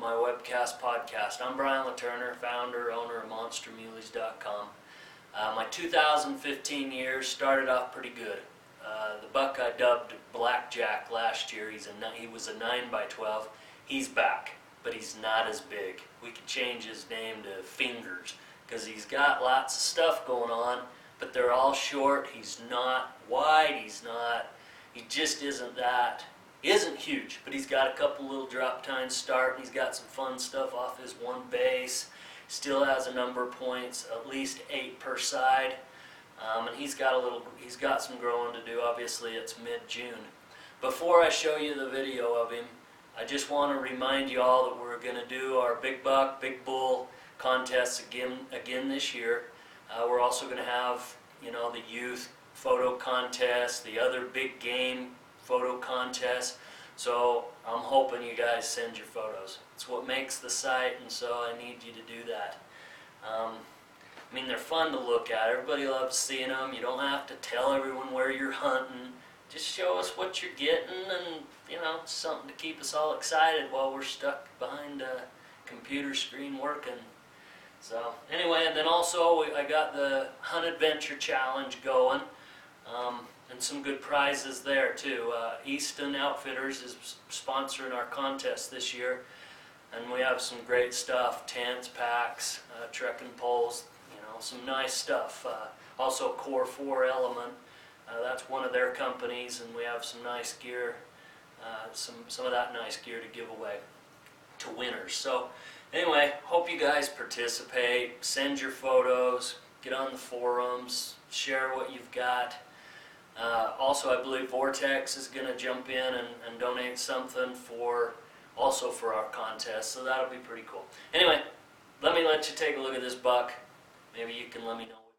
my webcast podcast. I'm Brian Latturner, founder, owner of MonsterMuleys.com. Uh, my 2015 year started off pretty good. Uh, the buck I dubbed Blackjack last year, he's a, he was a 9 by 12 He's back, but he's not as big. We could change his name to Fingers because he's got lots of stuff going on, but they're all short. He's not wide, he's not, he just isn't that isn't huge, but he's got a couple little drop tines start. and He's got some fun stuff off his one base. Still has a number of points, at least eight per side. Um, and he's got a little, he's got some growing to do. Obviously, it's mid-June. Before I show you the video of him, I just want to remind you all that we're going to do our big buck, big bull contests again, again this year. Uh, we're also going to have, you know, the youth photo contest, the other big game contest. So I'm hoping you guys send your photos. It's what makes the site, and so I need you to do that. Um, I mean, they're fun to look at. Everybody loves seeing them. You don't have to tell everyone where you're hunting. Just show us what you're getting, and you know, something to keep us all excited while we're stuck behind a computer screen working. So anyway, and then also I got the Hunt Adventure Challenge going. Um, and some good prizes there too. Uh, Easton Outfitters is sponsoring our contest this year, and we have some great stuff: tents, packs, uh, trekking poles. You know, some nice stuff. Uh, also, Core Four Element. Uh, that's one of their companies, and we have some nice gear. Uh, some some of that nice gear to give away to winners. So, anyway, hope you guys participate. Send your photos. Get on the forums. Share what you've got. Uh, also, I believe Vortex is going to jump in and, and donate something for also for our contest, so that'll be pretty cool. Anyway, let me let you take a look at this buck. Maybe you can let me know.